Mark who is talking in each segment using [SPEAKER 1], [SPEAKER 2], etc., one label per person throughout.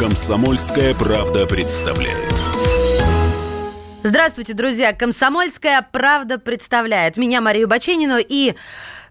[SPEAKER 1] Комсомольская правда представляет.
[SPEAKER 2] Здравствуйте, друзья! Комсомольская правда представляет меня, Марию Баченину, и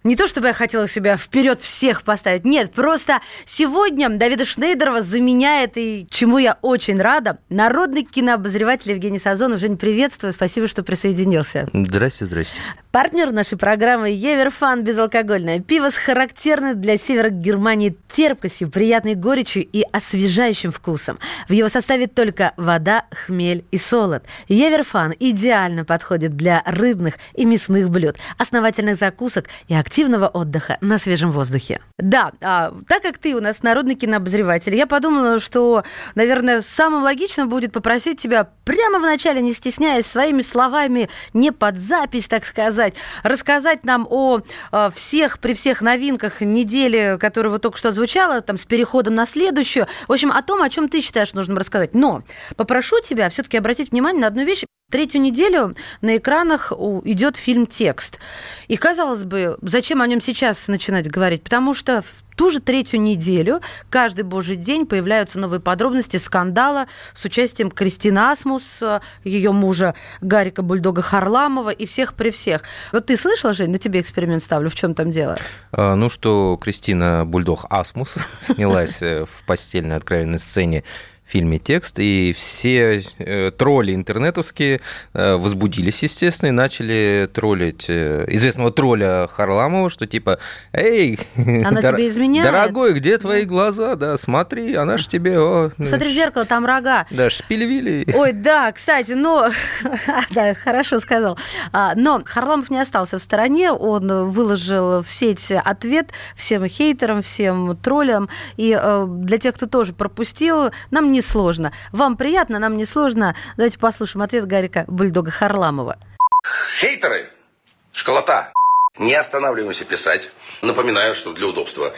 [SPEAKER 2] не то, чтобы я хотела себя вперед всех поставить. Нет, просто сегодня Давида Шнейдерова заменяет, и чему я очень рада, народный кинообозреватель Евгений Сазонов. Жень, приветствую, спасибо, что присоединился.
[SPEAKER 3] Здрасте, здрасте.
[SPEAKER 2] Партнер нашей программы Еверфан безалкогольное. Пиво с характерной для севера Германии терпкостью, приятной горечью и освежающим вкусом. В его составе только вода, хмель и солод. Еверфан идеально подходит для рыбных и мясных блюд, основательных закусок и активных активного отдыха на свежем воздухе. Да, а, так как ты у нас народный кинообозреватель, я подумала, что, наверное, самым логичным будет попросить тебя прямо вначале, не стесняясь, своими словами, не под запись, так сказать, рассказать нам о, о а, всех, при всех новинках недели, которая вот только что звучала, там, с переходом на следующую. В общем, о том, о чем ты считаешь нужным рассказать. Но попрошу тебя все-таки обратить внимание на одну вещь. Третью неделю на экранах идет фильм «Текст». И, казалось бы, зачем о нем сейчас начинать говорить? Потому что в ту же третью неделю каждый божий день появляются новые подробности скандала с участием Кристины Асмус, ее мужа Гарика Бульдога Харламова и всех при всех. Вот ты слышала, Жень, на тебе эксперимент ставлю, в чем там дело?
[SPEAKER 3] А, ну, что Кристина Бульдог Асмус снялась э, в постельной откровенной сцене фильме текст, и все э, тролли интернетовские э, возбудились, естественно, и начали троллить э, известного тролля Харламова, что типа, эй,
[SPEAKER 2] она дор- тебе изменяет?
[SPEAKER 3] дорогой, где твои глаза, да, смотри, она ж тебе... О,
[SPEAKER 2] Смотри в зеркало, там рога.
[SPEAKER 3] Да, шпилевили.
[SPEAKER 2] Ой, да, кстати, но... да, хорошо сказал. А, но Харламов не остался в стороне, он выложил в сеть ответ всем хейтерам, всем троллям, и для тех, кто тоже пропустил, нам не сложно. Вам приятно, нам не сложно. Давайте послушаем ответ Гарика Бульдога Харламова.
[SPEAKER 4] Хейтеры, школота, не останавливаемся писать. Напоминаю, что для удобства.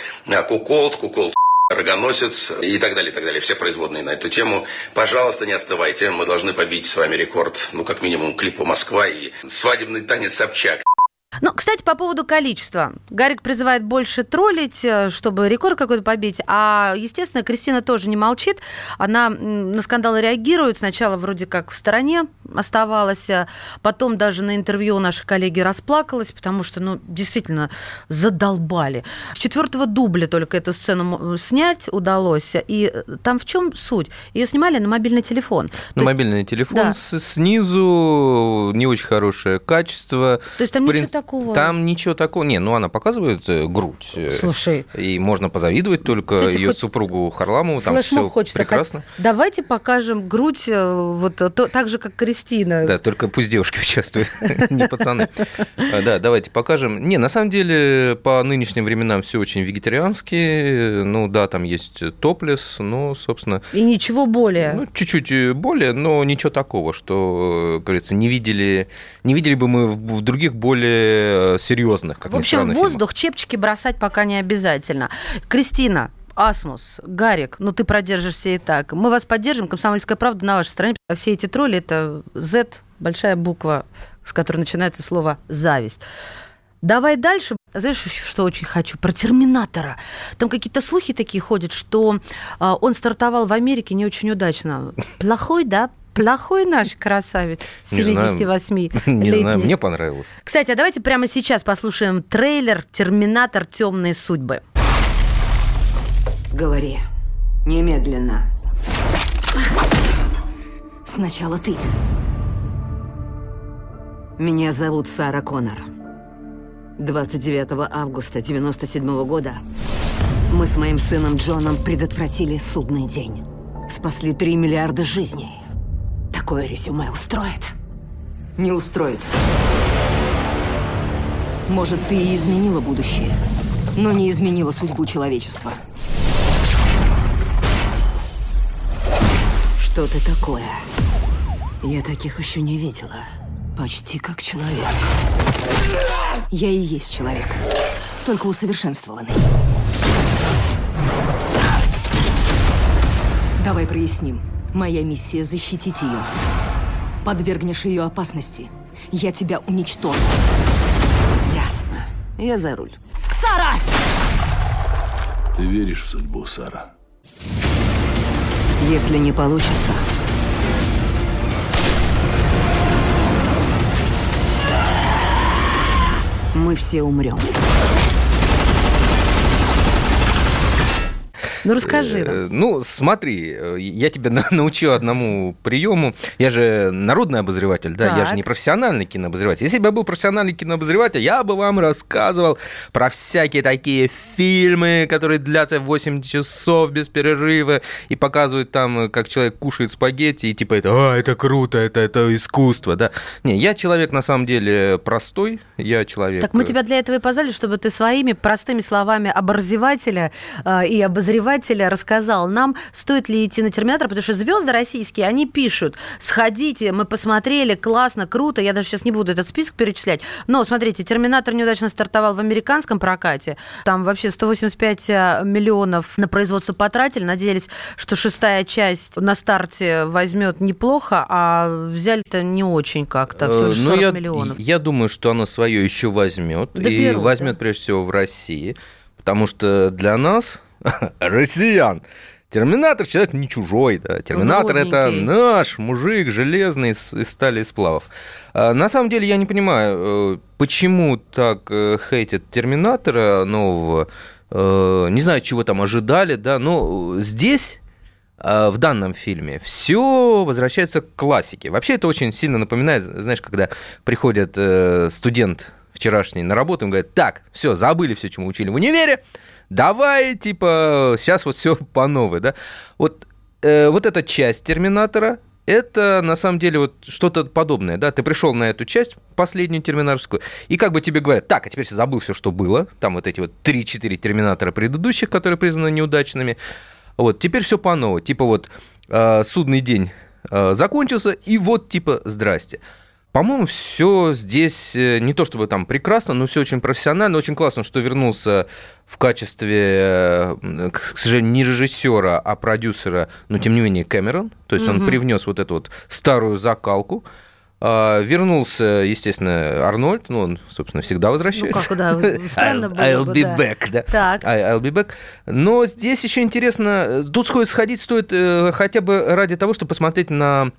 [SPEAKER 4] Куколд, куколд, рогоносец и так далее, и так далее. Все производные на эту тему. Пожалуйста, не остывайте. Мы должны побить с вами рекорд. Ну, как минимум, клипа «Москва» и свадебный танец «Собчак».
[SPEAKER 2] Ну, кстати, по поводу количества. Гарик призывает больше троллить, э, чтобы рекорд какой-то побить. А, естественно, Кристина тоже не молчит. Она на скандалы реагирует. Сначала вроде как в стороне оставалась. А потом даже на интервью наши коллеги расплакалась, потому что, ну, действительно, задолбали. С четвертого дубля только эту сцену снять удалось. И э, там в чем суть? Ее снимали на мобильный телефон.
[SPEAKER 3] На То мобильный есть... телефон да. снизу не очень хорошее качество.
[SPEAKER 2] То есть там ничего такого?
[SPEAKER 3] Там ничего такого. Не, ну она показывает э, грудь.
[SPEAKER 2] Э, Слушай.
[SPEAKER 3] И можно позавидовать только Кстати, ее хоть... супругу Харламову. Там все
[SPEAKER 2] хочется.
[SPEAKER 3] прекрасно.
[SPEAKER 2] Давайте покажем грудь вот то, так же, как Кристина.
[SPEAKER 3] Да, только пусть девушки участвуют, не пацаны. А, да, давайте покажем. Не, на самом деле, по нынешним временам все очень вегетариански. Ну да, там есть топлес, но, собственно...
[SPEAKER 2] И ничего более.
[SPEAKER 3] Ну, чуть-чуть более, но ничего такого, что, говорится, не видели, не видели бы мы в других более серьезных, как
[SPEAKER 2] В общем,
[SPEAKER 3] в
[SPEAKER 2] воздух
[SPEAKER 3] фильмах.
[SPEAKER 2] чепчики бросать пока не обязательно. Кристина, Асмус, Гарик, ну ты продержишься и так. Мы вас поддержим, комсомольская правда на вашей стороне. Все эти тролли – это Z, большая буква, с которой начинается слово «зависть». Давай дальше. Знаешь, что очень хочу? Про Терминатора. Там какие-то слухи такие ходят, что э, он стартовал в Америке не очень удачно. Плохой, да? Плохой наш красавец 78
[SPEAKER 3] Не знаю, мне понравилось.
[SPEAKER 2] Кстати, а давайте прямо сейчас послушаем трейлер «Терминатор. Темные судьбы».
[SPEAKER 5] Говори. Немедленно. Сначала ты. Меня зовут Сара Коннор. 29 августа 97 года мы с моим сыном Джоном предотвратили судный день. Спасли 3 миллиарда жизней. Такое резюме устроит? Не устроит. Может, ты и изменила будущее, но не изменила судьбу человечества. Что ты такое? Я таких еще не видела. Почти как человек. Я и есть человек. Только усовершенствованный. Давай проясним. Моя миссия — защитить ее. Подвергнешь ее опасности. Я тебя уничтожу. Ясно. Я за руль.
[SPEAKER 2] Сара!
[SPEAKER 1] Ты веришь в судьбу, Сара?
[SPEAKER 5] Если не получится... Мы все умрем.
[SPEAKER 2] Ну, расскажи нам.
[SPEAKER 3] Э, Ну, смотри, э, я тебя на- научу одному приему. Я же народный обозреватель, да, я
[SPEAKER 2] Так.
[SPEAKER 3] же не профессиональный кинообозреватель. Если бы я был профессиональный кинообозреватель, я бы вам рассказывал про всякие такие фильмы, которые длятся 8 часов без перерыва и показывают там, э, как человек кушает спагетти, и типа это, а, это круто, это, это искусство, да. Не, я человек на самом деле простой, я человек...
[SPEAKER 2] Так мы тебя для этого и позвали, чтобы ты своими простыми словами образователя э, и обозревателя рассказал нам, стоит ли идти на Терминатор, потому что звезды российские, они пишут, сходите, мы посмотрели, классно, круто, я даже сейчас не буду этот список перечислять, но смотрите, Терминатор неудачно стартовал в американском прокате, там вообще 185 миллионов на производство потратили, надеялись, что шестая часть на старте возьмет неплохо, а взяли-то не очень как-то, всего
[SPEAKER 3] Э, ну,
[SPEAKER 2] 40
[SPEAKER 3] я,
[SPEAKER 2] миллионов.
[SPEAKER 3] Я думаю, что оно свое еще возьмет.
[SPEAKER 2] Да
[SPEAKER 3] и
[SPEAKER 2] берут,
[SPEAKER 3] возьмет
[SPEAKER 2] да.
[SPEAKER 3] прежде всего в России. Потому что для нас, россиян, Терминатор человек не чужой, да. Терминатор это наш мужик железный из, из стали и сплавов. А, на самом деле я не понимаю, э, почему так э, хейтят Терминатора нового. Э, не знаю, чего там ожидали, да. Но здесь а, в данном фильме все возвращается к классике. Вообще это очень сильно напоминает, знаешь, когда приходит студент вчерашний на работу и говорит, так, все, забыли все, чему учили в универе, давай, типа, сейчас вот все по новой, да. Вот, э, вот эта часть Терминатора, это на самом деле вот что-то подобное, да, ты пришел на эту часть, последнюю терминаторскую, и как бы тебе говорят, так, а теперь забыл все, что было, там вот эти вот 3-4 терминатора предыдущих, которые признаны неудачными, вот, теперь все по новой. Типа вот э, судный день э, закончился, и вот типа здрасте. По-моему, все здесь э, не то чтобы там прекрасно, но все очень профессионально, очень классно, что вернулся в качестве, э, к сожалению, не режиссера, а продюсера, но тем не менее Кэмерон. То есть он привнес вот эту вот старую закалку. А, Вернулся, естественно, Арнольд, ну, он, собственно, всегда
[SPEAKER 2] Ну
[SPEAKER 3] возвращается.
[SPEAKER 2] как, да, странно
[SPEAKER 3] I'll,
[SPEAKER 2] было
[SPEAKER 3] I'll
[SPEAKER 2] бы,
[SPEAKER 3] be
[SPEAKER 2] да.
[SPEAKER 3] back, да.
[SPEAKER 2] Так.
[SPEAKER 3] I'll be back. Но здесь еще интересно, э, тут сходит, сходить стоит хотя бы ради того, чтобы посмотреть на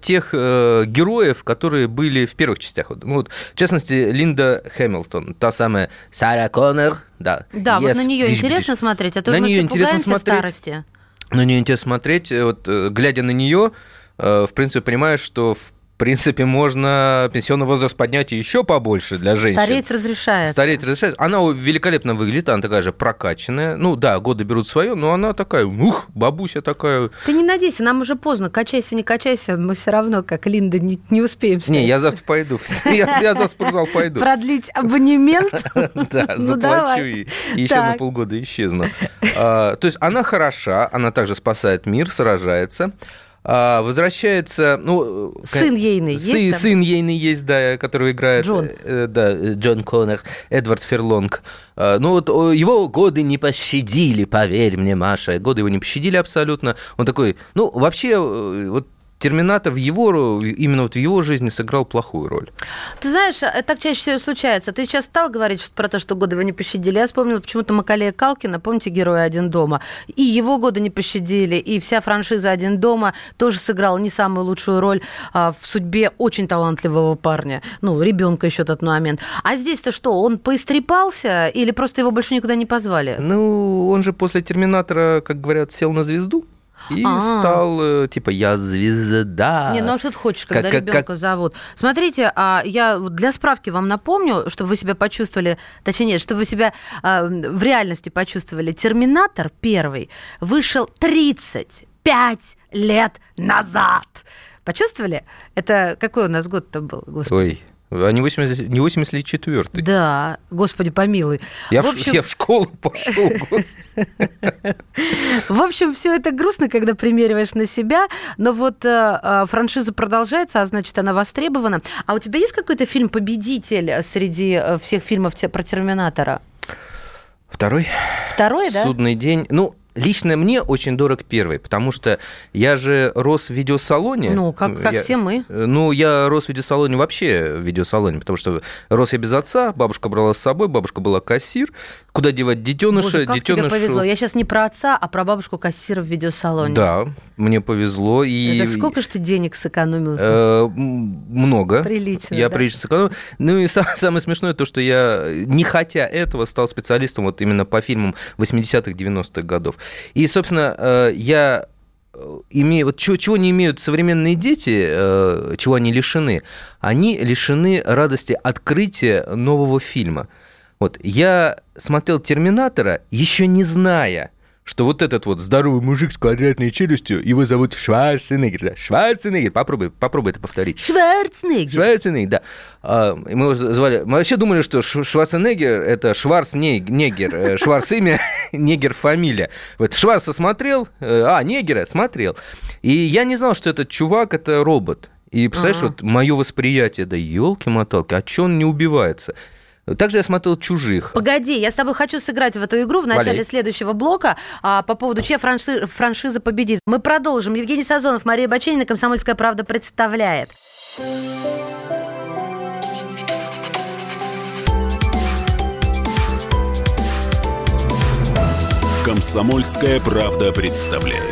[SPEAKER 3] тех э, героев, которые были в первых частях. Вот, Ну, вот, в частности, Линда Хэмилтон, та самая Сара Коннор, да.
[SPEAKER 2] Да, вот
[SPEAKER 3] Yes,
[SPEAKER 2] на нее
[SPEAKER 3] диш,
[SPEAKER 2] интересно
[SPEAKER 3] диш.
[SPEAKER 2] смотреть, а то
[SPEAKER 3] На
[SPEAKER 2] мы
[SPEAKER 3] неё
[SPEAKER 2] все
[SPEAKER 3] интересно смотреть.
[SPEAKER 2] старости.
[SPEAKER 3] На нее интересно смотреть. э, Вот, э, глядя на нее, э, в принципе, понимаешь, что в принципе можно пенсионный возраст поднять еще побольше для женщин.
[SPEAKER 2] Стареть разрешается.
[SPEAKER 3] Стареть разрешается. Она великолепно выглядит, она такая же прокачанная. Ну да, годы берут свое, но она такая, ух, бабуся такая.
[SPEAKER 2] Ты не надейся, нам уже поздно. Качайся, не качайся, мы все равно, как Линда, не, не успеем
[SPEAKER 3] Не,
[SPEAKER 2] встать.
[SPEAKER 3] я завтра пойду. Я, я за спортзал пойду.
[SPEAKER 2] Продлить абонемент?
[SPEAKER 3] Да,
[SPEAKER 2] Ну,
[SPEAKER 3] заплачу и еще на полгода исчезну. А, То есть она хороша, она также спасает мир, сражается. А, Возвращается, ну... э,
[SPEAKER 2] Сын ейный
[SPEAKER 3] Сын,
[SPEAKER 2] есть там?
[SPEAKER 3] сын ейный есть, да, который играет...
[SPEAKER 2] Джон.
[SPEAKER 3] э, Да, Джон Коннор, Эдвард Ферлонг. А, Ну вот его годы не пощадили, поверь мне, Маша. Годы его не пощадили абсолютно. Он такой, ну, вообще, э, вот Терминатор в его, именно вот в его жизни сыграл плохую роль.
[SPEAKER 2] Ты знаешь, э, так чаще всего случается. Ты сейчас стал говорить про то, что годы его не пощадили. Я вспомнила почему-то Макалея Калкина, помните героя «Один дома»? И его годы не пощадили, и вся франшиза «Один дома» тоже сыграла не самую лучшую роль а, в судьбе очень талантливого парня. Ну, ребенка еще тот момент. А здесь-то что, он поистрепался или просто его больше никуда не позвали?
[SPEAKER 3] Ну, он же после Терминатора, как говорят, сел на звезду и
[SPEAKER 2] А.
[SPEAKER 3] стал, э, типа, я звезда.
[SPEAKER 2] Не, ну а что ты хочешь, когда
[SPEAKER 3] Как-
[SPEAKER 2] ребенка
[SPEAKER 3] как-
[SPEAKER 2] зовут? Смотрите, а я для справки вам напомню, чтобы вы себя почувствовали, точнее, нет, чтобы вы себя а, в реальности почувствовали. Терминатор первый вышел 35 лет назад. Почувствовали? Это какой у нас год-то был, господи?
[SPEAKER 3] Ой, а не 80, не 84
[SPEAKER 2] Да, господи, помилуй.
[SPEAKER 3] Я
[SPEAKER 2] в
[SPEAKER 3] в,
[SPEAKER 2] общем,
[SPEAKER 3] я в школу пошел.
[SPEAKER 2] В общем, все это грустно, когда примериваешь на себя, но вот э, э, франшиза продолжается, а значит, она востребована. А у тебя есть какой-то фильм-победитель среди э, всех фильмов про Терминатора?
[SPEAKER 3] Второй.
[SPEAKER 2] Второй, да?
[SPEAKER 3] Судный день. Ну, лично мне очень дорог первый, потому что я же рос в видеосалоне.
[SPEAKER 2] Ну, как, как
[SPEAKER 3] я,
[SPEAKER 2] все мы.
[SPEAKER 3] Ну, я рос в видеосалоне вообще в видеосалоне, потому что рос я без отца, бабушка брала с собой, бабушка была кассир. Куда девать детеныша?
[SPEAKER 2] Боже, как
[SPEAKER 3] детенышу...
[SPEAKER 2] тебе повезло. Я сейчас не про отца, а про бабушку кассира в видеосалоне.
[SPEAKER 3] Да, мне повезло. И...
[SPEAKER 2] Это сколько же ты денег сэкономил?
[SPEAKER 3] Э, много.
[SPEAKER 2] Прилично,
[SPEAKER 3] Я
[SPEAKER 2] да?
[SPEAKER 3] прилично сэкономил. Ну и сам- самое смешное то, что я, не хотя этого, стал специалистом вот именно по фильмам 80-х, 90-х годов. И, собственно, э, я э, имею, вот чего, чего не имеют современные дети, э, чего они лишены, они лишены радости открытия нового фильма. Вот я смотрел Терминатора, еще не зная, что вот этот вот здоровый мужик с квадратной челюстью, его зовут Шварценеггер. Шварценеггер, попробуй, попробуй это повторить.
[SPEAKER 2] Шварценеггер.
[SPEAKER 3] Шварценеггер, да. А, Мы его звали... Мы вообще думали, что Шварценеггер – это Шварцнегер, э, Шварц имя, Негер фамилия. Вот Шварца смотрел, э, а, Негера смотрел. И я не знал, что этот чувак – это робот. И, представляешь,
[SPEAKER 2] Ага.
[SPEAKER 3] вот мое восприятие, да елки-моталки, а че он не убивается? Также я смотрел «Чужих».
[SPEAKER 2] Погоди, я с тобой хочу сыграть в эту игру в начале
[SPEAKER 3] Валяй.
[SPEAKER 2] следующего блока а, по поводу, чья франши- франшиза победит. Мы продолжим. Евгений Сазонов, Мария Баченина, «Комсомольская правда» представляет.
[SPEAKER 1] Комсомольская правда представляет.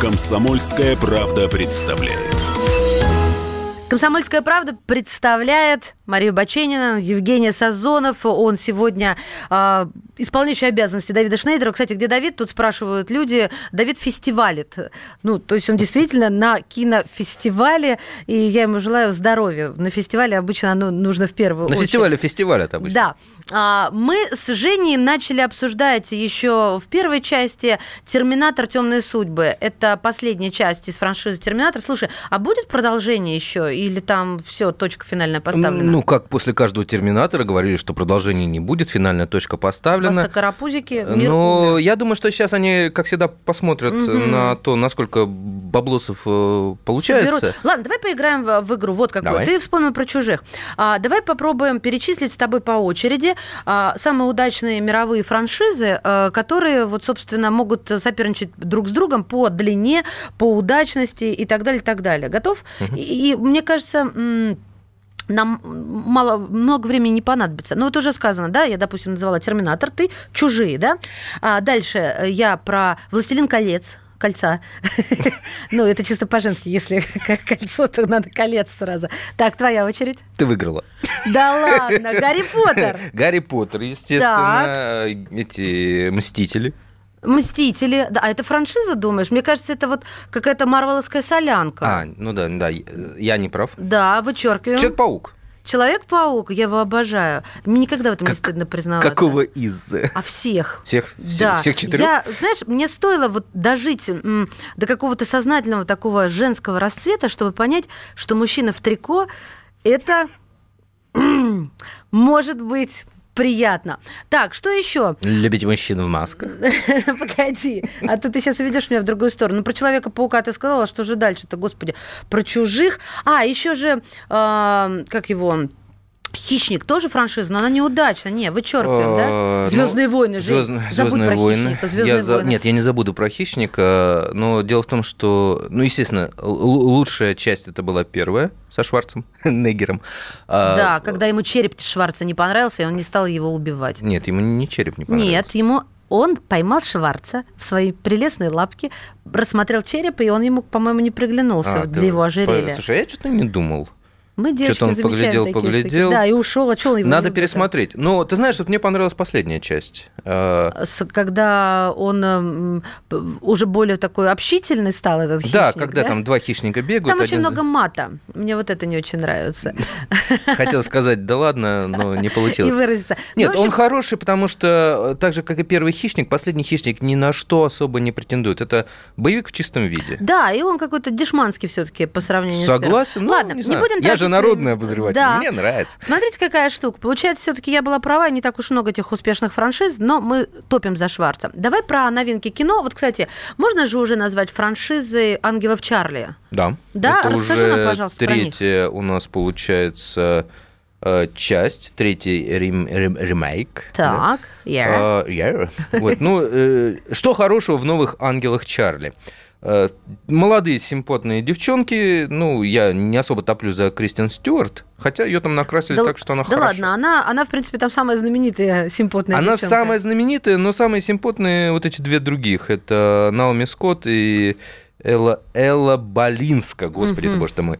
[SPEAKER 1] Комсомольская правда представляет.
[SPEAKER 2] «Комсомольская правда» представляет Марию Баченина, Евгения Сазонов. Он сегодня а, исполняющий обязанности Давида Шнейдера. Кстати, где Давид? Тут спрашивают люди. Давид фестивалит. Ну, то есть он действительно на кинофестивале, и я ему желаю здоровья. На фестивале обычно оно нужно в первую
[SPEAKER 3] На
[SPEAKER 2] очередь.
[SPEAKER 3] фестивале фестиваль это обычно.
[SPEAKER 2] Да. А, Мы с Женей начали обсуждать еще в первой части «Терминатор. Темные судьбы». Это последняя часть из франшизы «Терминатор». Слушай, а будет продолжение еще? Или там все, точка финальная поставлена?
[SPEAKER 3] Ну, как после каждого терминатора говорили, что продолжения не будет, финальная точка поставлена.
[SPEAKER 2] Просто карапузики, мир
[SPEAKER 3] Но
[SPEAKER 2] умер.
[SPEAKER 3] я думаю, что сейчас они, как всегда, посмотрят
[SPEAKER 2] Мгм.
[SPEAKER 3] на то, насколько баблосов э, получается.
[SPEAKER 2] Соберут. Ладно, давай поиграем в, игру. Вот какую.
[SPEAKER 3] Давай.
[SPEAKER 2] Ты вспомнил про чужих. А, давай попробуем перечислить с тобой по очереди а, самые удачные мировые франшизы, а, которые, вот, собственно, могут соперничать друг с другом по длине, по удачности и так далее, и так далее. Готов? И, и мне кажется, м, нам мало, много времени не понадобится. Ну, вот уже сказано, да, я, допустим, называла «Терминатор», ты «Чужие», да? А дальше э, я про «Властелин колец», кольца. Ну, это чисто по-женски. Если кольцо, то надо колец сразу. Так, твоя очередь.
[SPEAKER 3] Ты выиграла.
[SPEAKER 2] Да ладно, Гарри Поттер.
[SPEAKER 3] Гарри Поттер, естественно, эти «Мстители».
[SPEAKER 2] Мстители. Да, а это франшиза, думаешь? Мне кажется, это вот какая-то марвеловская солянка.
[SPEAKER 3] А, ну да, да, я не прав.
[SPEAKER 2] Да, вычеркиваем.
[SPEAKER 3] Человек-паук.
[SPEAKER 2] Человек-паук, я его обожаю. Мне никогда в этом не
[SPEAKER 3] Как-
[SPEAKER 2] стыдно признаваться.
[SPEAKER 3] Какого из?
[SPEAKER 2] А всех.
[SPEAKER 3] Всех, все-
[SPEAKER 2] Да.
[SPEAKER 3] всех четырех?
[SPEAKER 2] Я, знаешь, мне стоило вот дожить м, до какого-то сознательного такого женского расцвета, чтобы понять, что мужчина в трико это может быть приятно. Так, что еще?
[SPEAKER 3] Любить мужчин в масках.
[SPEAKER 2] Погоди, а то ты сейчас ведешь меня в другую сторону. Ну, про Человека-паука ты сказала, что же дальше-то, господи? Про чужих? А, еще же, э, как его... Хищник тоже франшиза, но она неудачна. Не, вычеркиваем, да?
[SPEAKER 3] Э,
[SPEAKER 2] Звездные
[SPEAKER 3] ну,
[SPEAKER 2] войны, Жень.
[SPEAKER 3] «Звездные-
[SPEAKER 2] Забудь
[SPEAKER 3] «Звездные
[SPEAKER 2] про
[SPEAKER 3] войны». Нет, я не забуду про хищника, но дело в том, что, ну, естественно, лучшая часть это была первая со Шварцем, Негером. А,
[SPEAKER 2] Да, когда ему череп Шварца не понравился, и он не стал его убивать.
[SPEAKER 3] Нет, ему не череп не понравился.
[SPEAKER 2] Нет, ему он поймал Шварца в свои прелестные лапки, рассмотрел череп, и он ему, по-моему, не приглянулся
[SPEAKER 3] А,
[SPEAKER 2] для его ожерелья.
[SPEAKER 3] Слушай, а я что-то не думал.
[SPEAKER 2] Мы, девочки,
[SPEAKER 3] Что-то он поглядел,
[SPEAKER 2] такие
[SPEAKER 3] поглядел.
[SPEAKER 2] штуки. Да, и ушел, а что он его
[SPEAKER 3] Надо
[SPEAKER 2] любит-то?
[SPEAKER 3] пересмотреть. Но ты знаешь, вот мне понравилась последняя часть. Э,
[SPEAKER 2] Когда он п- уже более такой общительный стал, этот хищник,
[SPEAKER 3] Да, когда там два хищника бегают.
[SPEAKER 2] Там очень
[SPEAKER 3] один
[SPEAKER 2] много мата. Мне вот это не очень нравится.
[SPEAKER 3] Хотел сказать, да ладно, но не
[SPEAKER 2] И
[SPEAKER 3] получилось.
[SPEAKER 2] выразиться.
[SPEAKER 3] Нет,
[SPEAKER 2] Ну, общем,
[SPEAKER 3] он хороший, потому что э, так же, как и первый хищник, последний хищник ни на что особо не претендует. Это боевик в чистом виде.
[SPEAKER 2] Да, и он какой-то дешманский все-таки по сравнению с первым.
[SPEAKER 3] Согласен, ну,
[SPEAKER 2] Ладно,
[SPEAKER 3] не
[SPEAKER 2] будем тратить
[SPEAKER 3] же народный обозреватель,
[SPEAKER 2] Да.
[SPEAKER 3] мне нравится.
[SPEAKER 2] Смотрите, какая штука. Получается, все-таки я была права, не так уж много этих успешных франшиз, но мы топим за Шварца. Давай про новинки кино. Вот, кстати, можно же уже назвать франшизой «Ангелов Чарли»?
[SPEAKER 3] Да.
[SPEAKER 2] Да,
[SPEAKER 3] Это
[SPEAKER 2] расскажи нам, пожалуйста,
[SPEAKER 3] третья у нас получается э, часть, третий рем- рем- ремейк. да.
[SPEAKER 2] Так, yeah.
[SPEAKER 3] А, yeah. Вот, ну, э, что хорошего в новых ангелах Чарли? Э, Молодые симпотные девчонки, ну, я не особо топлю за Кристин Стюарт, хотя ее там накрасили так, что она
[SPEAKER 2] да
[SPEAKER 3] хороша.
[SPEAKER 2] ладно, она, она, в принципе, там самая знаменитая симпотная
[SPEAKER 3] Она
[SPEAKER 2] девчонка.
[SPEAKER 3] самая знаменитая, но самые симпотные вот эти две других. Это Наоми Скотт и Элла, Элла Балинска. Господи, ты боже ты мой.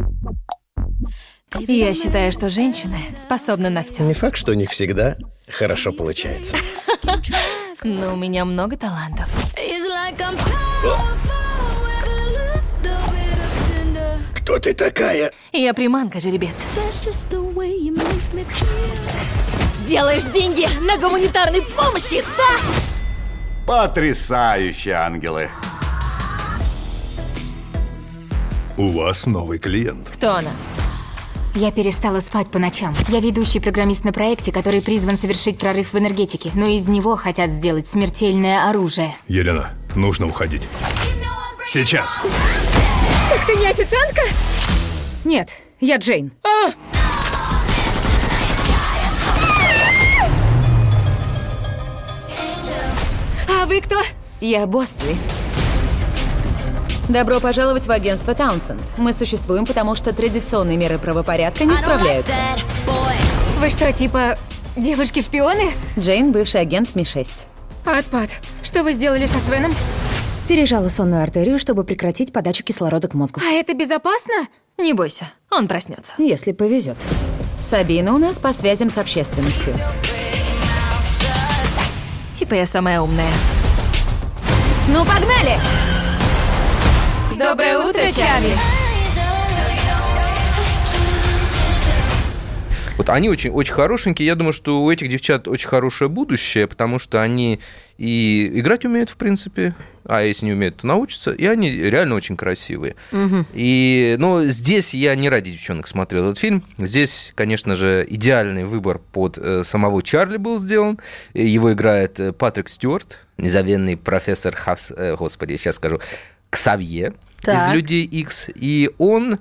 [SPEAKER 6] Я считаю, что женщины способны на все.
[SPEAKER 7] Не факт, что у них всегда хорошо получается.
[SPEAKER 6] Но у меня много талантов.
[SPEAKER 7] Кто ты такая?
[SPEAKER 6] Я приманка, жеребец. Делаешь деньги на гуманитарной помощи, да?
[SPEAKER 8] Потрясающие ангелы.
[SPEAKER 1] У вас новый клиент.
[SPEAKER 6] Кто она?
[SPEAKER 9] Я перестала спать по ночам. Я ведущий программист на проекте, который призван совершить прорыв в энергетике, но из него хотят сделать смертельное оружие.
[SPEAKER 1] Елена, нужно уходить. Сейчас.
[SPEAKER 9] Так ты не официантка?
[SPEAKER 5] Нет, я Джейн.
[SPEAKER 6] А вы кто?
[SPEAKER 5] Я Боссли.
[SPEAKER 10] Добро пожаловать в агентство Таунсенд. Мы существуем, потому что традиционные меры правопорядка не справляются.
[SPEAKER 9] Вы что, типа девушки-шпионы?
[SPEAKER 10] Джейн – бывший агент Ми-6.
[SPEAKER 9] Отпад. Что вы сделали со Свеном?
[SPEAKER 5] Пережала сонную артерию, чтобы прекратить подачу кислорода к мозгу.
[SPEAKER 9] А это безопасно?
[SPEAKER 6] Не бойся, он проснется.
[SPEAKER 5] Если повезет.
[SPEAKER 10] Сабина у нас по связям с общественностью.
[SPEAKER 6] Типа я самая умная. Ну, погнали! Доброе утро, Чарли!
[SPEAKER 3] Вот они очень, очень хорошенькие. Я думаю, что у этих девчат очень хорошее будущее, потому что они и играть умеют, в принципе, а если не умеют, то научатся, и они реально очень красивые. И, ну, здесь я не ради девчонок смотрел этот фильм. Здесь, конечно же, идеальный выбор под э, самого Чарли был сделан. И Его играет э, Патрик Стюарт, незабвенный профессор Хас... э, господи, сейчас скажу, Ксавье
[SPEAKER 2] Так.
[SPEAKER 3] из «Людей Икс». И он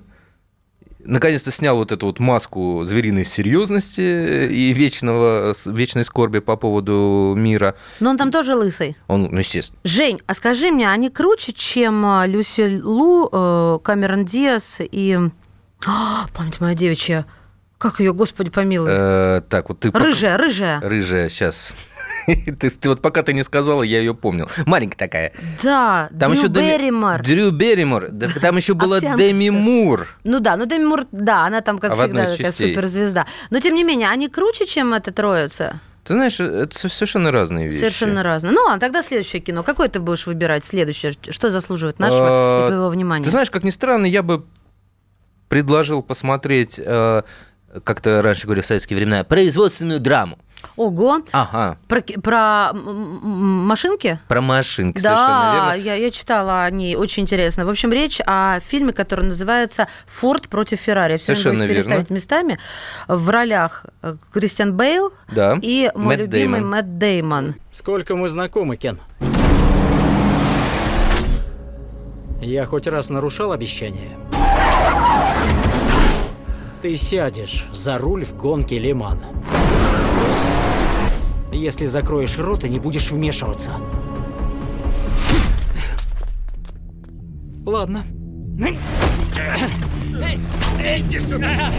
[SPEAKER 3] наконец-то снял вот эту вот маску звериной серьезности и вечного, вечной скорби по поводу мира.
[SPEAKER 2] Но он там тоже лысый.
[SPEAKER 3] Он, ну, естественно.
[SPEAKER 2] Жень, а скажи мне, они круче, чем а, Люси Лу, э, Камерон Диас и... А, память моя девичья. Как ее, господи, помилуй.
[SPEAKER 3] Э, так, вот ты...
[SPEAKER 2] Рыжая, рыжая.
[SPEAKER 3] Рыжая, сейчас. ты, ты вот пока ты не сказала, я ее помнил. Маленькая такая.
[SPEAKER 2] Да,
[SPEAKER 3] Там
[SPEAKER 2] Дрю
[SPEAKER 3] еще Деми-
[SPEAKER 2] Берримор.
[SPEAKER 3] Дрю Берримор. Да, Там еще была Деми. Мур.
[SPEAKER 2] Ну да, ну Деми Мур, да, она там, как
[SPEAKER 3] А
[SPEAKER 2] всегда, такая
[SPEAKER 3] частей.
[SPEAKER 2] суперзвезда. Но тем не менее, они круче, чем эта троица?
[SPEAKER 3] Ты знаешь, это со- совершенно разные вещи.
[SPEAKER 2] Совершенно разные. Ну ладно, тогда следующее кино. Какое ты будешь выбирать следующее? Что заслуживает нашего и
[SPEAKER 3] А,
[SPEAKER 2] твоего внимания?
[SPEAKER 3] Ты знаешь, как ни странно, я бы предложил посмотреть, э, как-то раньше говорили в советские времена, производственную драму.
[SPEAKER 2] Ого.
[SPEAKER 3] Ага,
[SPEAKER 2] Про, про машинки?
[SPEAKER 3] про машинки, совершенно
[SPEAKER 2] Да,
[SPEAKER 3] верно.
[SPEAKER 2] я, я читала о ней, очень интересно. В общем, речь о фильме, который называется «Форд против Феррари». Все
[SPEAKER 3] Совершенно верно.
[SPEAKER 2] переставить местами. В ролях э, Кристиан Бейл
[SPEAKER 3] Да.
[SPEAKER 2] и мой
[SPEAKER 3] Мэтт
[SPEAKER 2] любимый
[SPEAKER 3] Дэймон.
[SPEAKER 2] Мэтт Деймон.
[SPEAKER 11] Сколько мы знакомы, Кен? Я хоть раз нарушал обещание? Ты сядешь за руль в гонке Лимана. Если закроешь рот и не будешь вмешиваться. Ладно. Иди сюда!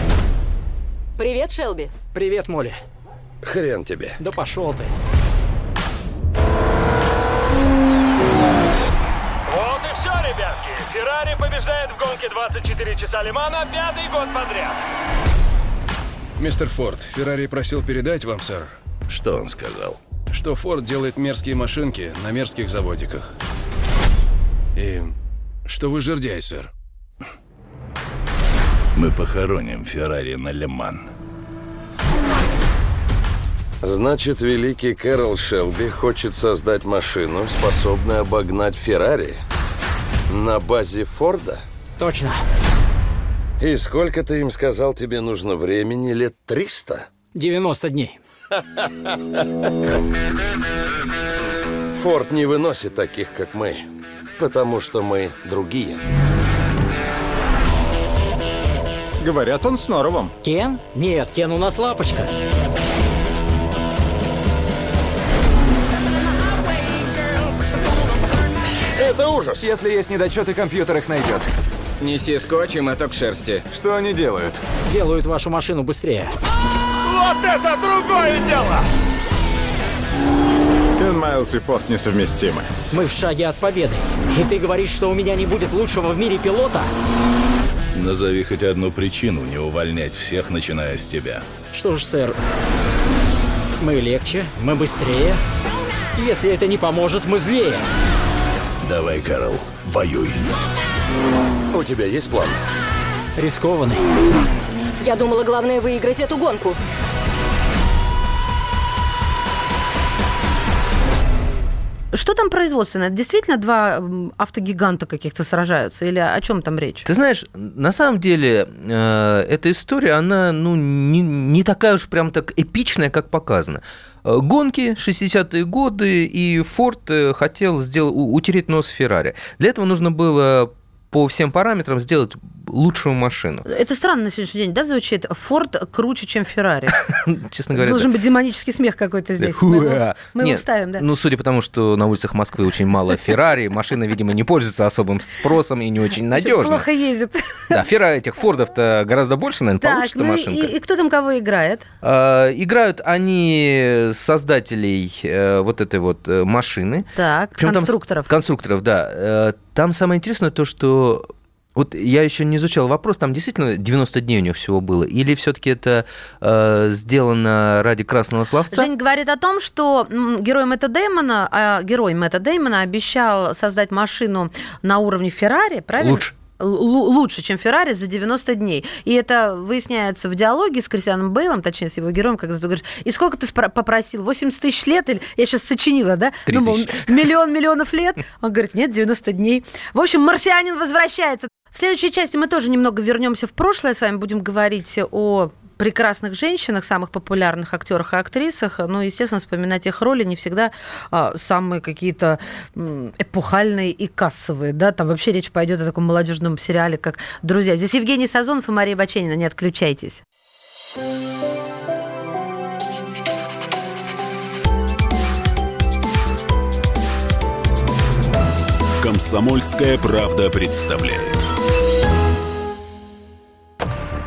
[SPEAKER 10] Привет, Шелби.
[SPEAKER 11] Привет, Молли.
[SPEAKER 4] Хрен тебе.
[SPEAKER 11] Да пошел ты.
[SPEAKER 12] Вот и все, ребятки. Феррари
[SPEAKER 8] побеждает в гонке 24 часа Лимана пятый год подряд.
[SPEAKER 1] Мистер Форд, Феррари просил передать вам, сэр,
[SPEAKER 7] Что он сказал?
[SPEAKER 1] что Форд делает мерзкие машинки на мерзких заводиках. И что вы жердяй, сэр.
[SPEAKER 7] Мы похороним Феррари на Леман.
[SPEAKER 4] Значит, великий Кэрол Шелби хочет создать машину, способную обогнать Феррари на базе Форда?
[SPEAKER 11] Точно.
[SPEAKER 4] И сколько ты им сказал, тебе нужно времени? Лет 300?
[SPEAKER 11] 90 дней.
[SPEAKER 4] Форд не выносит таких, как мы, потому что мы другие.
[SPEAKER 12] Говорят, он с Норовом.
[SPEAKER 11] Кен? Нет, Кен у нас лапочка.
[SPEAKER 4] Это ужас!
[SPEAKER 12] Если есть недочеты, компьютер их найдет.
[SPEAKER 13] Неси скотч и моток шерсти.
[SPEAKER 12] Что они делают?
[SPEAKER 11] Делают вашу машину быстрее.
[SPEAKER 8] Вот это другое дело!
[SPEAKER 12] Кен Майлз и Форд несовместимы.
[SPEAKER 11] Мы в шаге от победы. И ты говоришь, что у меня не будет лучшего в мире пилота?
[SPEAKER 7] Назови хоть одну причину не увольнять всех, начиная с тебя.
[SPEAKER 11] Что ж, сэр, мы легче, мы быстрее. Если это не поможет, мы злее.
[SPEAKER 7] Давай, Кэрол, воюй.
[SPEAKER 4] У тебя есть план?
[SPEAKER 11] Рискованный.
[SPEAKER 6] Я думала, главное выиграть эту гонку.
[SPEAKER 2] Что там производственно? Это действительно два автогиганта каких-то сражаются? Или о чем там речь?
[SPEAKER 3] Ты знаешь, на самом деле э, эта история, она ну, не, не такая уж прям так эпичная, как показано. Э, Гонки 60-е годы, и Форд э, хотел сделать, утереть нос Феррари. Для этого нужно было по всем параметрам сделать лучшую машину.
[SPEAKER 2] Это странно на сегодняшний день, да, звучит? Форд круче, чем Феррари.
[SPEAKER 3] Честно говоря,
[SPEAKER 2] Должен быть демонический смех какой-то здесь. Мы его-
[SPEAKER 3] а.
[SPEAKER 2] вставим, да.
[SPEAKER 3] Ну, судя по тому, что на улицах Москвы очень мало Феррари, машина, видимо, не пользуется особым спросом и не очень надежна.
[SPEAKER 2] Плохо ездит.
[SPEAKER 3] Да, Феррари этих Фордов-то гораздо больше, наверное, получится
[SPEAKER 2] ну и,
[SPEAKER 3] машинка.
[SPEAKER 2] и- кто там кого играет?
[SPEAKER 3] А, Играют они создателей э, вот этой вот э, машины.
[SPEAKER 2] Так, конструкторов.
[SPEAKER 3] конструкторов, да. Э, Там самое интересное то, что вот я еще не изучал вопрос, там действительно 90 дней у них всего было, или все-таки это э, сделано ради красного словца?
[SPEAKER 2] Жень говорит о том, что герой Мэтта Деймона, а герой Мэтта Деймона обещал создать машину на уровне Феррари, правильно?
[SPEAKER 3] Лучше.
[SPEAKER 2] Лучше, чем Феррари за 90 дней. И это выясняется в диалоге с Кристианом Бейлом, точнее, с его героем, когда ты говоришь, и сколько ты попросил? 80 тысяч лет? Или я сейчас сочинила, да? Думал,
[SPEAKER 3] тысячи.
[SPEAKER 2] миллион миллионов лет? Он говорит, нет, 90 дней. В общем, марсианин возвращается. В следующей части мы тоже немного вернемся в прошлое, с вами будем говорить о прекрасных женщинах, самых популярных актерах и актрисах. Ну, естественно, вспоминать их роли не всегда а, самые какие-то эпохальные и кассовые. Да? Там вообще речь пойдет о таком молодежном сериале, как «Друзья». Здесь Евгений Сазонов и Мария Баченина. Не отключайтесь.
[SPEAKER 14] Комсомольская правда представляет.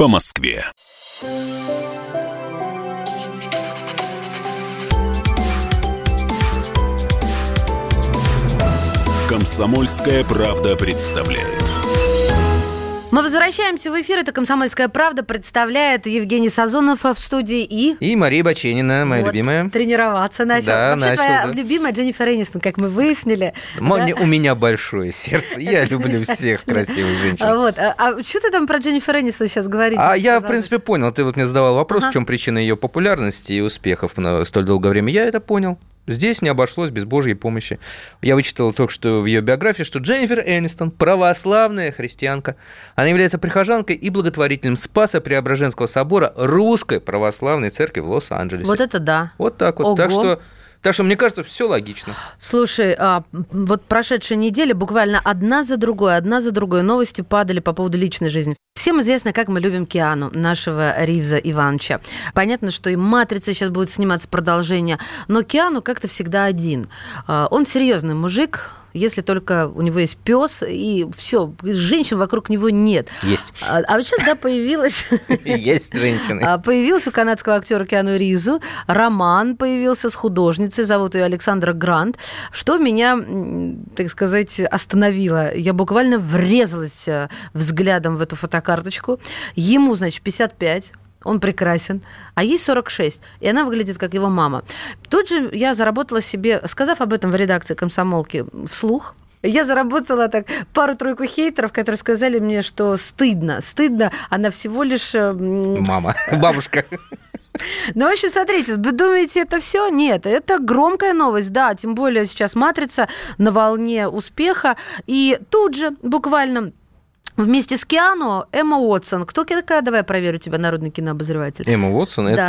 [SPEAKER 14] по Москве. Комсомольская правда представляет.
[SPEAKER 2] Мы возвращаемся в эфир. Это «Комсомольская правда» представляет Евгений Сазонов в студии и...
[SPEAKER 3] И Мария Баченина, моя
[SPEAKER 2] Вот,
[SPEAKER 3] любимая.
[SPEAKER 2] Тренироваться начал.
[SPEAKER 3] Да,
[SPEAKER 2] Вообще
[SPEAKER 3] начал,
[SPEAKER 2] твоя
[SPEAKER 3] да.
[SPEAKER 2] любимая Дженнифер Энистон, как мы выяснили.
[SPEAKER 3] Мо-
[SPEAKER 2] Да?
[SPEAKER 3] У меня большое сердце. Я люблю всех красивых женщин.
[SPEAKER 2] А, вот. а, а что ты там про Дженнифер Энистон сейчас говоришь?
[SPEAKER 3] А я, в принципе, понял. Ты вот мне задавал вопрос,
[SPEAKER 2] Ага.
[SPEAKER 3] в чем причина ее популярности и успехов на столь долгое время. Я это понял. Здесь не обошлось без Божьей помощи. Я вычитал только что в ее биографии, что Дженнифер Энистон – православная христианка. Она является прихожанкой и благотворителем Спаса Преображенского собора Русской Православной Церкви в Лос-Анджелесе.
[SPEAKER 2] Вот это да.
[SPEAKER 3] Вот так вот.
[SPEAKER 2] Ого.
[SPEAKER 3] Так что Так что, мне кажется, все логично.
[SPEAKER 2] Слушай, а, вот прошедшая неделя буквально одна за другой, одна за другой новости падали по поводу личной жизни. Всем известно, как мы любим Киану, нашего Ривза Ивановича. Понятно, что и «Матрица» сейчас будет сниматься продолжение, но Киану как-то всегда один. А, он серьезный мужик, если только у него есть пес, и все, женщин вокруг него нет.
[SPEAKER 3] Есть.
[SPEAKER 2] А, а вот сейчас, да, появилась...
[SPEAKER 3] Есть женщины.
[SPEAKER 2] А, Появился у канадского актера Киану Ризу, роман появился с художницей, зовут ее Александра Грант, что меня, так сказать, остановило. Я буквально врезалась э, взглядом в эту фотокарточку. Ему, значит, 55, он прекрасен, а ей 46, и она выглядит как его мама. Тут же я заработала себе, сказав об этом в редакции комсомолки вслух, я заработала так пару-тройку хейтеров, которые сказали мне, что стыдно. Стыдно, она всего лишь... э, м,
[SPEAKER 3] Мама, бабушка.
[SPEAKER 2] ну, в общем, смотрите, вы думаете, это все? Нет, это громкая новость, да, тем более сейчас «Матрица» на волне успеха. И тут же, буквально Вместе с Киану Эмма Уотсон. Кто такая? Давай я проверю тебя, народный кинообозреватель.
[SPEAKER 3] Эмма Уотсон,
[SPEAKER 2] Да.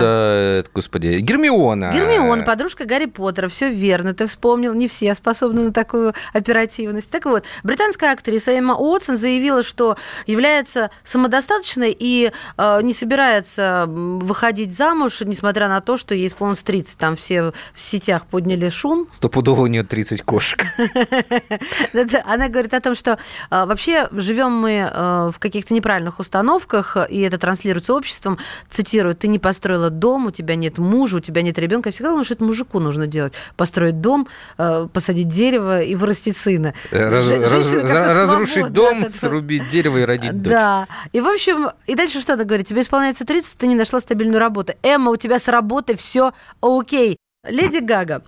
[SPEAKER 3] это, господи, Гермиона.
[SPEAKER 2] Гермиона, подружка Гарри Поттера. Все верно, ты вспомнил. Не все способны на такую оперативность. Так вот, британская актриса Эмма Уотсон заявила, что является самодостаточной и э, не собирается выходить замуж, несмотря на то, что ей исполнилось 30. Там все в сетях подняли шум.
[SPEAKER 3] Стопудово у нее 30 кошек.
[SPEAKER 2] Она говорит о том, что э, вообще живем мы э, в каких-то неправильных установках, и это транслируется обществом. Цитирую, ты не построила дом, у тебя нет мужа, у тебя нет ребенка. Я всегда думала, что это мужику нужно делать. Построить дом, э, посадить дерево и вырастить сына.
[SPEAKER 3] Раз-
[SPEAKER 2] Же-
[SPEAKER 3] раз- за- разрушить
[SPEAKER 2] свободна
[SPEAKER 3] дом, срубить дерево и родить дочь.
[SPEAKER 2] Да. И, в общем, и дальше что она говорит? Тебе исполняется 30, ты не нашла стабильную работу. Эмма, у тебя с работы все окей. Леди Гага.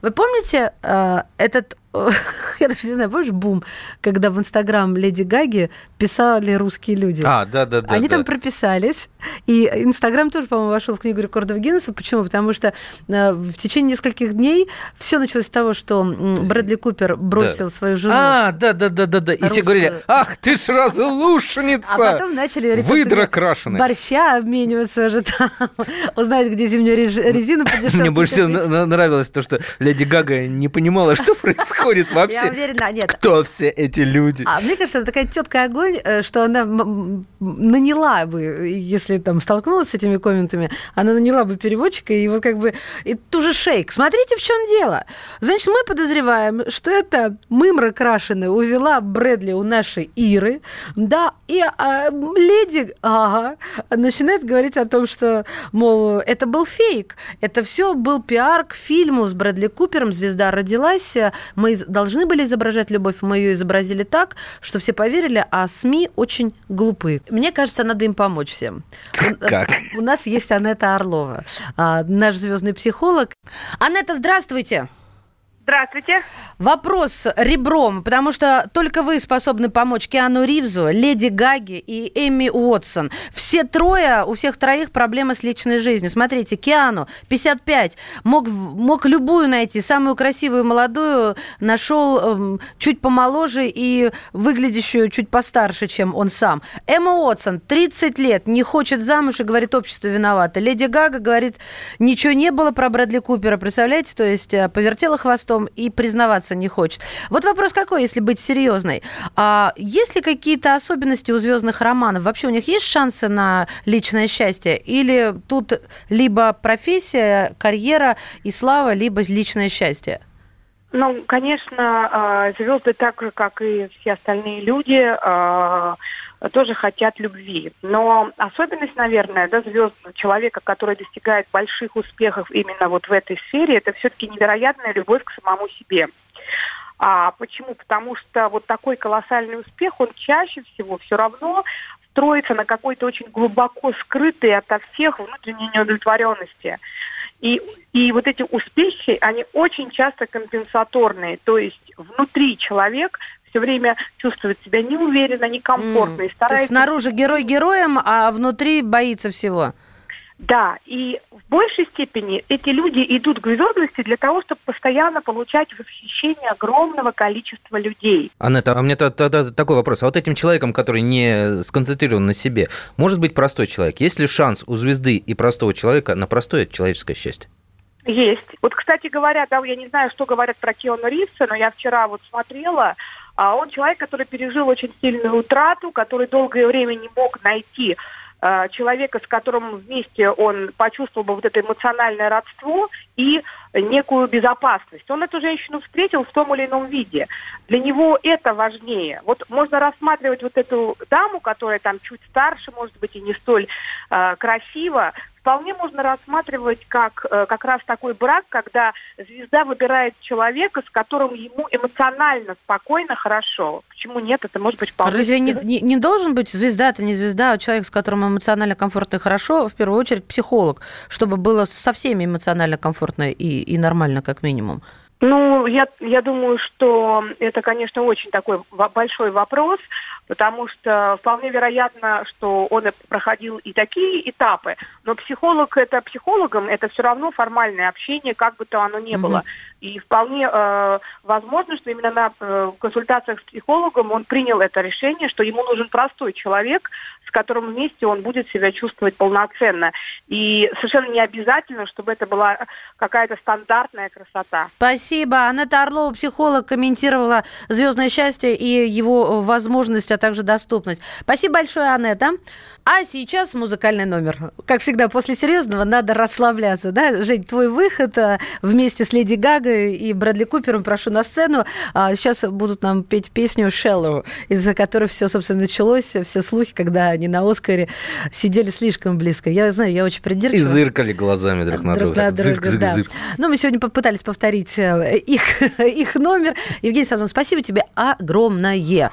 [SPEAKER 2] Вы помните э, этот, я даже не знаю, помнишь бум, когда в Инстаграм Леди Гаги писали русские люди?
[SPEAKER 3] А, да, да, да.
[SPEAKER 2] Они
[SPEAKER 3] да.
[SPEAKER 2] там прописались, и Инстаграм тоже, по-моему, вошел в книгу рекордов Гиннесса. Почему? Потому что э, в течение нескольких дней все началось с того, что Брэдли Купер бросил
[SPEAKER 3] Да.
[SPEAKER 2] свою жену.
[SPEAKER 3] А, да, да, да, да, да. И все говорили, ах, ты ж разлушница.
[SPEAKER 2] А потом начали
[SPEAKER 3] Выдра крашеная.
[SPEAKER 2] борща обмениваться уже там, узнать, где зимнюю реж- резину подешевле.
[SPEAKER 3] Мне больше всего нравилось то, что Леди Гага не понимала, что происходит
[SPEAKER 2] Я
[SPEAKER 3] вообще.
[SPEAKER 2] уверена, нет.
[SPEAKER 3] Кто все эти люди?
[SPEAKER 2] А мне кажется, она такая тетка огонь, э, что она наняла бы, если там столкнулась с этими комментами, она наняла бы переводчика и вот как бы и тоже шейк. Смотрите, в чем дело. Значит, мы подозреваем, что это мымра крашеная увела Брэдли у нашей Иры, да, и а, леди Ага начинает говорить о том, что, мол, это был фейк, это все был пиар к фильму с Брэдли Купером, звезда родилась, мы должны были изображать любовь, мы ее изобразили так, что все поверили, а СМИ очень глупые. Мне кажется, надо им помочь всем.
[SPEAKER 3] Как?
[SPEAKER 2] У нас есть Анетта Орлова, а, наш звездный психолог. Анетта, здравствуйте.
[SPEAKER 15] Здравствуйте.
[SPEAKER 2] Вопрос ребром, потому что только вы способны помочь Киану Ривзу, Леди Гаги и Эми Уотсон. Все трое, у всех троих проблемы с личной жизнью. Смотрите, Киану, 55, мог, мог любую найти, самую красивую молодую, нашел эм, чуть помоложе и выглядящую чуть постарше, чем он сам. Эмма Уотсон, 30 лет, не хочет замуж и говорит, общество виновато. Леди Гага говорит, ничего не было про Брэдли Купера, представляете? То есть э, повертела хвостом и признаваться не хочет. Вот вопрос какой, если быть серьезной. А есть ли какие-то особенности у звездных романов? Вообще у них есть шансы на личное счастье? Или тут либо профессия, карьера и слава, либо личное счастье?
[SPEAKER 15] Ну, конечно, звезды так же, как и все остальные люди, э, тоже хотят любви. Но особенность, наверное, да, звезд человека, который достигает больших успехов именно вот в этой сфере, это все-таки невероятная любовь к самому себе. А почему? Потому что вот такой колоссальный успех, он чаще всего все равно строится на какой-то очень глубоко скрытой ото всех внутренней неудовлетворенности. И, и вот эти успехи, они очень часто компенсаторные. То есть внутри человек все время чувствует себя неуверенно, некомфортно и
[SPEAKER 2] То есть
[SPEAKER 15] старается...
[SPEAKER 2] снаружи герой героем, а внутри боится всего.
[SPEAKER 15] Да, и в большей степени эти люди идут к звездности для того, чтобы постоянно получать восхищение огромного количества людей.
[SPEAKER 3] Анетта, а мне та- такой вопрос. А вот этим человеком, который не сконцентрирован на себе, может быть простой человек? Есть ли шанс у звезды и простого человека на простое человеческое счастье?
[SPEAKER 15] Есть. Вот, кстати говоря, да, я не знаю, что говорят про Киану Ривза, но я вчера вот смотрела, а он человек, который пережил очень сильную утрату, который долгое время не мог найти э, человека, с которым вместе он почувствовал бы вот это эмоциональное родство и некую безопасность. Он эту женщину встретил в том или ином виде. Для него это важнее. Вот можно рассматривать вот эту даму, которая там чуть старше, может быть, и не столь э, красива, вполне можно рассматривать как э, как раз такой брак, когда звезда выбирает человека, с которым ему эмоционально спокойно, хорошо. Почему нет? Это может быть вполне...
[SPEAKER 2] Разве не, не, не должен быть звезда, это не звезда, а человек, с которым эмоционально комфортно и хорошо, в первую очередь психолог, чтобы было со всеми эмоционально комфортно и, и нормально, как минимум?
[SPEAKER 15] Ну, я, я думаю, что это, конечно, очень такой большой вопрос, потому что вполне вероятно, что он проходил и такие этапы, но психолог это психологом, это все равно формальное общение, как бы то оно ни было. Mm-hmm. И вполне э, возможно, что именно на э, консультациях с психологом он принял это решение, что ему нужен простой человек, с которым вместе он будет себя чувствовать полноценно. И совершенно не обязательно, чтобы это была какая-то стандартная красота.
[SPEAKER 2] Спасибо. Анетта Орлова, психолог, комментировала «Звездное счастье» и его возможность, а также доступность. Спасибо большое, Анетта. А сейчас музыкальный номер. Как всегда, после серьезного надо расслабляться. Да? Жень, твой выход а, вместе с Леди Гагой и Брэдли Купером прошу на сцену. А сейчас будут нам петь песню «Shallow», из-за которой все, собственно, началось, все слухи, когда они на Оскаре сидели слишком близко. Я знаю, я очень придирчива.
[SPEAKER 3] И зыркали глазами друг на друга. Друг на друга,
[SPEAKER 2] зырк, да. Зырк. Но мы сегодня попытались повторить э, их, их номер. Евгений Сазон, спасибо тебе огромное.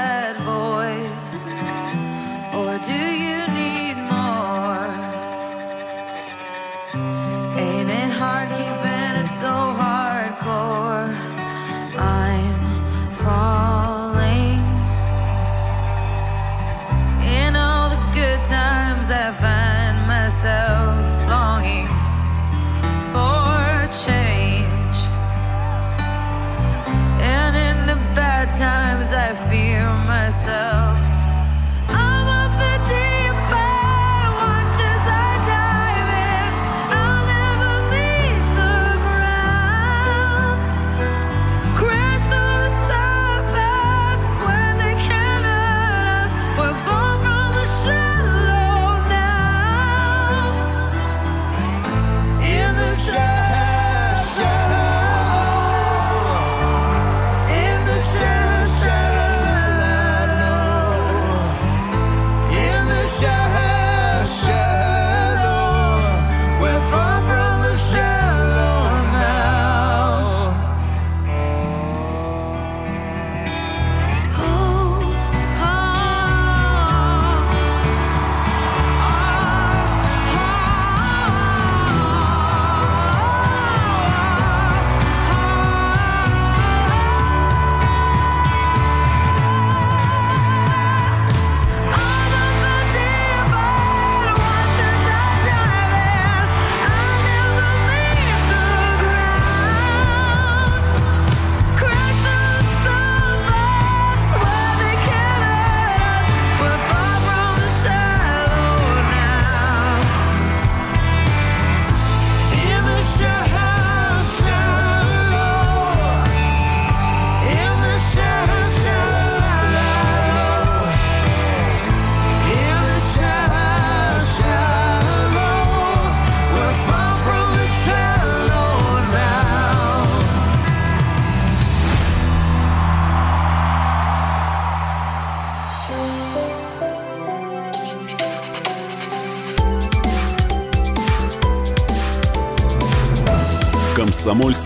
[SPEAKER 16] myself.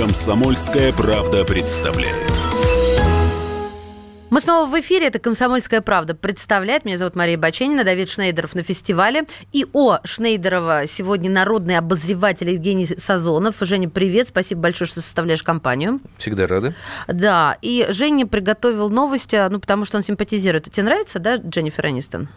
[SPEAKER 14] «Комсомольская правда» представляет.
[SPEAKER 2] Мы снова в эфире. Это «Комсомольская правда» представляет. Меня зовут Мария Баченина, Давид Шнейдеров на фестивале. И о Шнейдерова сегодня народный обозреватель Евгений Сазонов. Женя, привет. Спасибо большое, что составляешь компанию.
[SPEAKER 3] Всегда рады.
[SPEAKER 2] Да, и Женя приготовил новости, ну, потому что он симпатизирует. Тебе нравится, да, Дженнифер Энистон?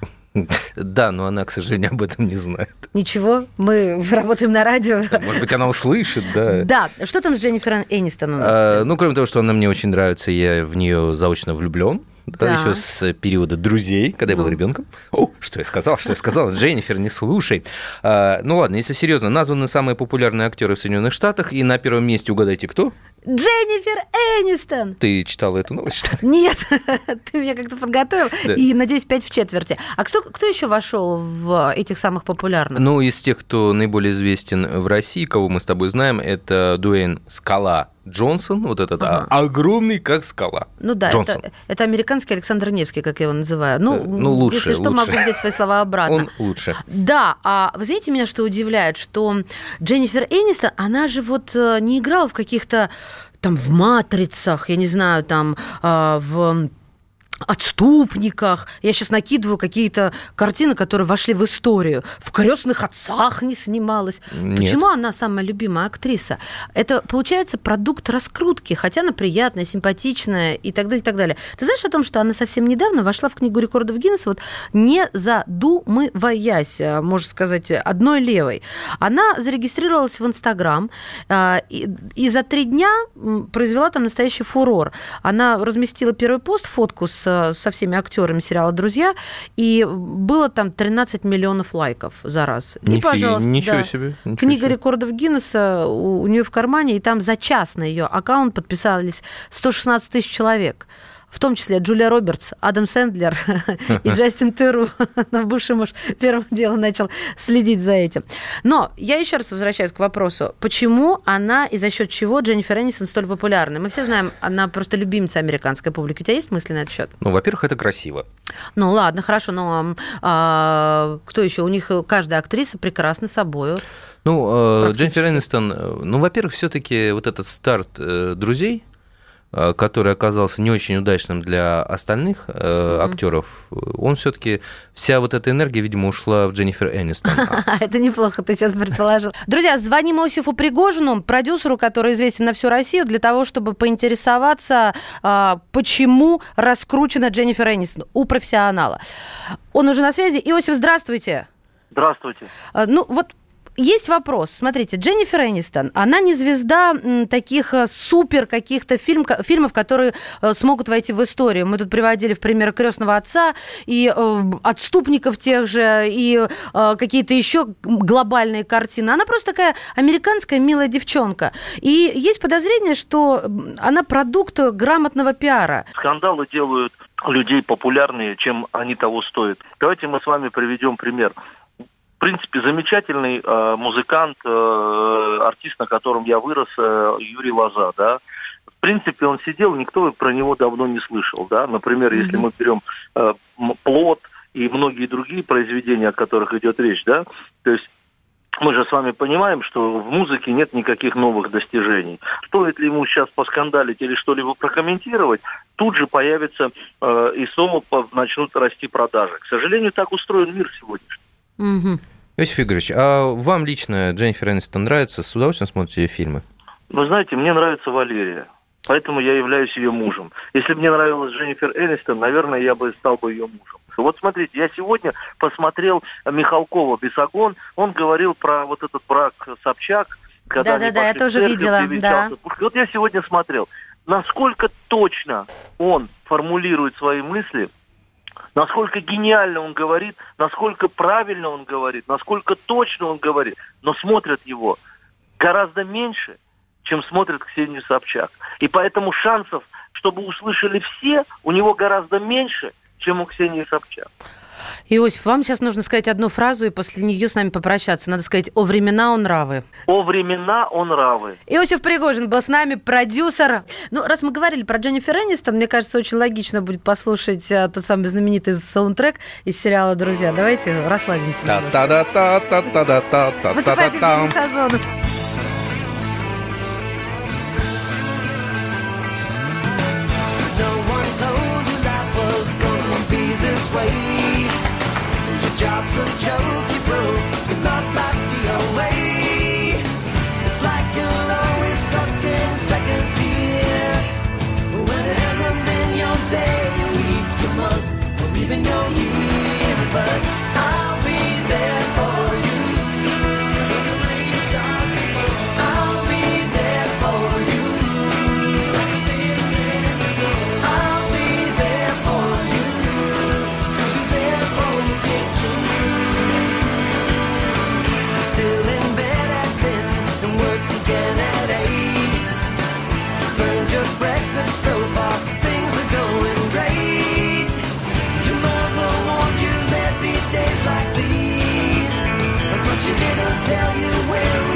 [SPEAKER 3] Да, но она, к сожалению, об этом не знает.
[SPEAKER 2] Ничего, мы работаем на радио.
[SPEAKER 3] Может быть, она услышит, да.
[SPEAKER 2] Да, что там с Дженнифер Энистон у нас?
[SPEAKER 3] А, ну, кроме того, что она мне очень нравится, я в нее заочно влюблен. Да,
[SPEAKER 2] Да.
[SPEAKER 3] еще с периода друзей, когда я был
[SPEAKER 2] Ну.
[SPEAKER 3] ребенком. О, что я сказал, что я сказал, Дженнифер, не слушай. А, ну ладно, если серьезно, названы самые популярные актеры в Соединенных Штатах, и на первом месте угадайте кто?
[SPEAKER 2] Дженнифер Энистон!
[SPEAKER 3] Ты читала эту новость? что ли?
[SPEAKER 2] Нет, ты меня как-то подготовил.
[SPEAKER 3] Да.
[SPEAKER 2] И, надеюсь, пять в четверти. А кто, кто еще вошел в этих самых популярных?
[SPEAKER 3] Ну, из тех, кто наиболее известен в России, кого мы с тобой знаем, это Дуэйн Скала Джонсон, вот этот а, огромный, как скала.
[SPEAKER 2] Ну да,
[SPEAKER 3] Джонсон.
[SPEAKER 2] это, это американский Александр Невский, как я его называю. Ну,
[SPEAKER 3] Э, ну, лучше,
[SPEAKER 2] если что,
[SPEAKER 3] лучше.
[SPEAKER 2] могу взять свои слова обратно.
[SPEAKER 3] Он лучше.
[SPEAKER 2] Да, а вы знаете, меня что удивляет, что Дженнифер Энистон, она же вот э, не играла в каких-то там в матрицах, я не знаю, там а, в отступниках. Я сейчас накидываю какие-то картины, которые вошли в историю. В крестных отцах не снималась.
[SPEAKER 3] Нет.
[SPEAKER 2] Почему она самая любимая актриса? Это получается продукт раскрутки, хотя она приятная, симпатичная и так далее, и так далее. Ты знаешь о том, что она совсем недавно вошла в книгу рекордов Гиннесса, вот не задумываясь, а, можно сказать, одной левой. Она зарегистрировалась в Инстаграм а, и, и за три дня произвела там настоящий фурор. Она разместила первый пост, фотку с, со всеми актерами сериала «Друзья», и было там 13 миллионов лайков за раз. И,
[SPEAKER 3] Нифи-
[SPEAKER 2] пожалуйста,
[SPEAKER 3] ничего
[SPEAKER 2] да.
[SPEAKER 3] себе, ничего
[SPEAKER 2] Книга
[SPEAKER 3] себе.
[SPEAKER 2] рекордов Гиннесса у, у нее в кармане, и там за час на ее аккаунт подписались 116 тысяч человек. В том числе Джулия Робертс, Адам Сэндлер и Джастин Теру. Бывший муж первым делом начал следить за этим. Но я еще раз возвращаюсь к вопросу, почему она и за счет чего Дженнифер Энистон столь популярна? Мы все знаем, она просто любимица американской публики. У тебя есть мысли на этот счет?
[SPEAKER 3] Ну, во-первых, это красиво.
[SPEAKER 2] Ну ладно, хорошо, но а, кто еще? У них каждая актриса прекрасна собою.
[SPEAKER 3] Ну, э. Дженнифер Энистон, э, ну, во-первых, все-таки вот этот старт э, друзей, который оказался не очень удачным для остальных э, актеров, он все-таки вся вот эта энергия, видимо, ушла в Дженнифер Энистон.
[SPEAKER 2] Это неплохо, ты сейчас предположил. Друзья, звоним Осифу Пригожину, продюсеру, который известен на всю Россию, для того, чтобы поинтересоваться, а, почему раскручена Дженнифер Энистон у профессионала. Он уже на связи. Иосиф, здравствуйте.
[SPEAKER 17] Здравствуйте.
[SPEAKER 2] А, Ну, вот есть вопрос. Смотрите, Дженнифер Энистон, она не звезда таких э, супер каких-то фильм, фильмов, которые э, смогут войти в историю. Мы тут приводили в пример «Крестного отца» и э, «Отступников» тех же, и какие-то еще глобальные картины. Она просто такая американская милая девчонка. И есть подозрение, что она продукт грамотного пиара.
[SPEAKER 17] Скандалы делают людей популярнее, чем они того стоят. Давайте мы с вами приведем пример. В принципе, замечательный э, музыкант, э, артист, на котором я вырос, э, Юрий Лоза, да. В принципе, он сидел, никто про него давно не слышал, да. Например, если мы берем э, «Плод» и многие другие произведения, о которых идет речь, да, то есть мы же с вами понимаем, что в музыке нет никаких новых достижений. Стоит ли ему сейчас поскандалить или что-либо прокомментировать, тут же появится э, и снова начнут расти продажи. К сожалению, так устроен мир сегодняшний.
[SPEAKER 2] Мгм.
[SPEAKER 3] Иосиф Игоревич, а вам лично Дженнифер Энистон нравится? С удовольствием смотрите ее фильмы?
[SPEAKER 17] Вы знаете, мне нравится Валерия. Поэтому я являюсь ее мужем. Если бы мне нравилась Дженнифер Энистон, наверное, я бы стал бы ее мужем. Вот смотрите, я сегодня посмотрел Михалкова «Бесогон». Он говорил про вот этот брак Собчак. Когда они
[SPEAKER 2] Да-да-да, я тоже
[SPEAKER 17] церковь,
[SPEAKER 2] видела,
[SPEAKER 17] Пушкин. Вот я сегодня смотрел, насколько точно он формулирует свои мысли, насколько гениально он говорит, насколько правильно он говорит, насколько точно он говорит, но смотрят его гораздо меньше, чем смотрят Ксению Собчак. И поэтому шансов, чтобы услышали все, у него гораздо меньше, чем у Ксении Собчак.
[SPEAKER 2] Иосиф, вам сейчас нужно сказать одну фразу и после нее с нами попрощаться. Надо сказать «О времена, о нравы».
[SPEAKER 17] О времена, о нравы.
[SPEAKER 2] Иосиф Пригожин был с нами, продюсер. Ну, раз мы говорили про Дженнифер Энистон, мне кажется, очень логично будет послушать а, тот самый знаменитый саундтрек из сериала «Друзья». Давайте расслабимся. немножко.
[SPEAKER 3] Та-та-да-та-та-та-та-та-та-та-та.
[SPEAKER 2] Выступает Евгений Сазонов.
[SPEAKER 18] Tell you when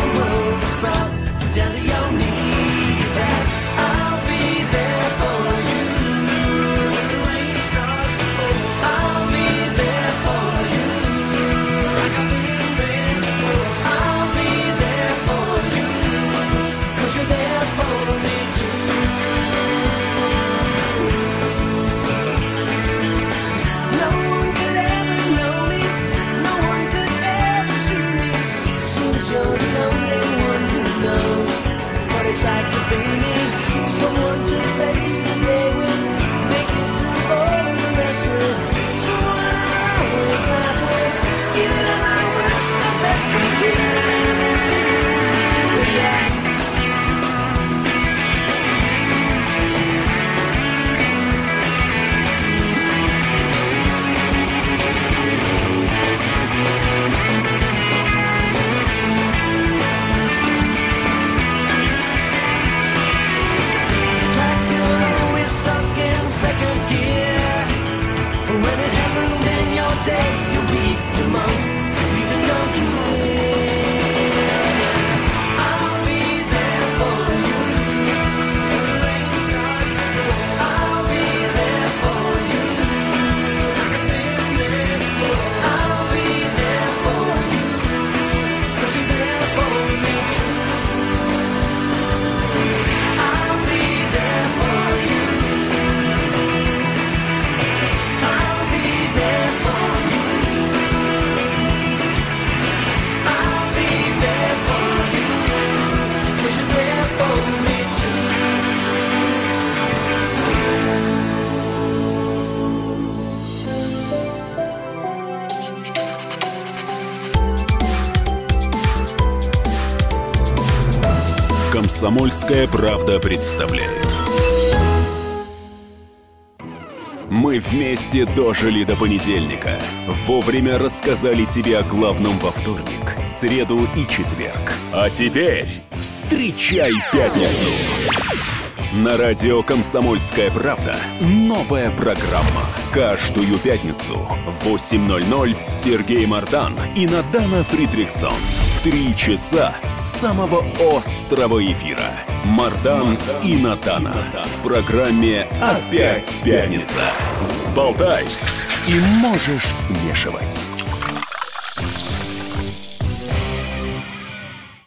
[SPEAKER 14] Комсомольская правда представляет. Мы вместе дожили до понедельника. Вовремя рассказали тебе о главном во вторник, среду и четверг. А теперь встречай пятницу. На радио «Комсомольская правда» новая программа. Каждую пятницу в 8.00 Сергей Мардан и Надана Фридриксон. Три часа самого острого эфира. Мардан и Натана. В программе «Опять пятница». Взболтай и можешь смешивать.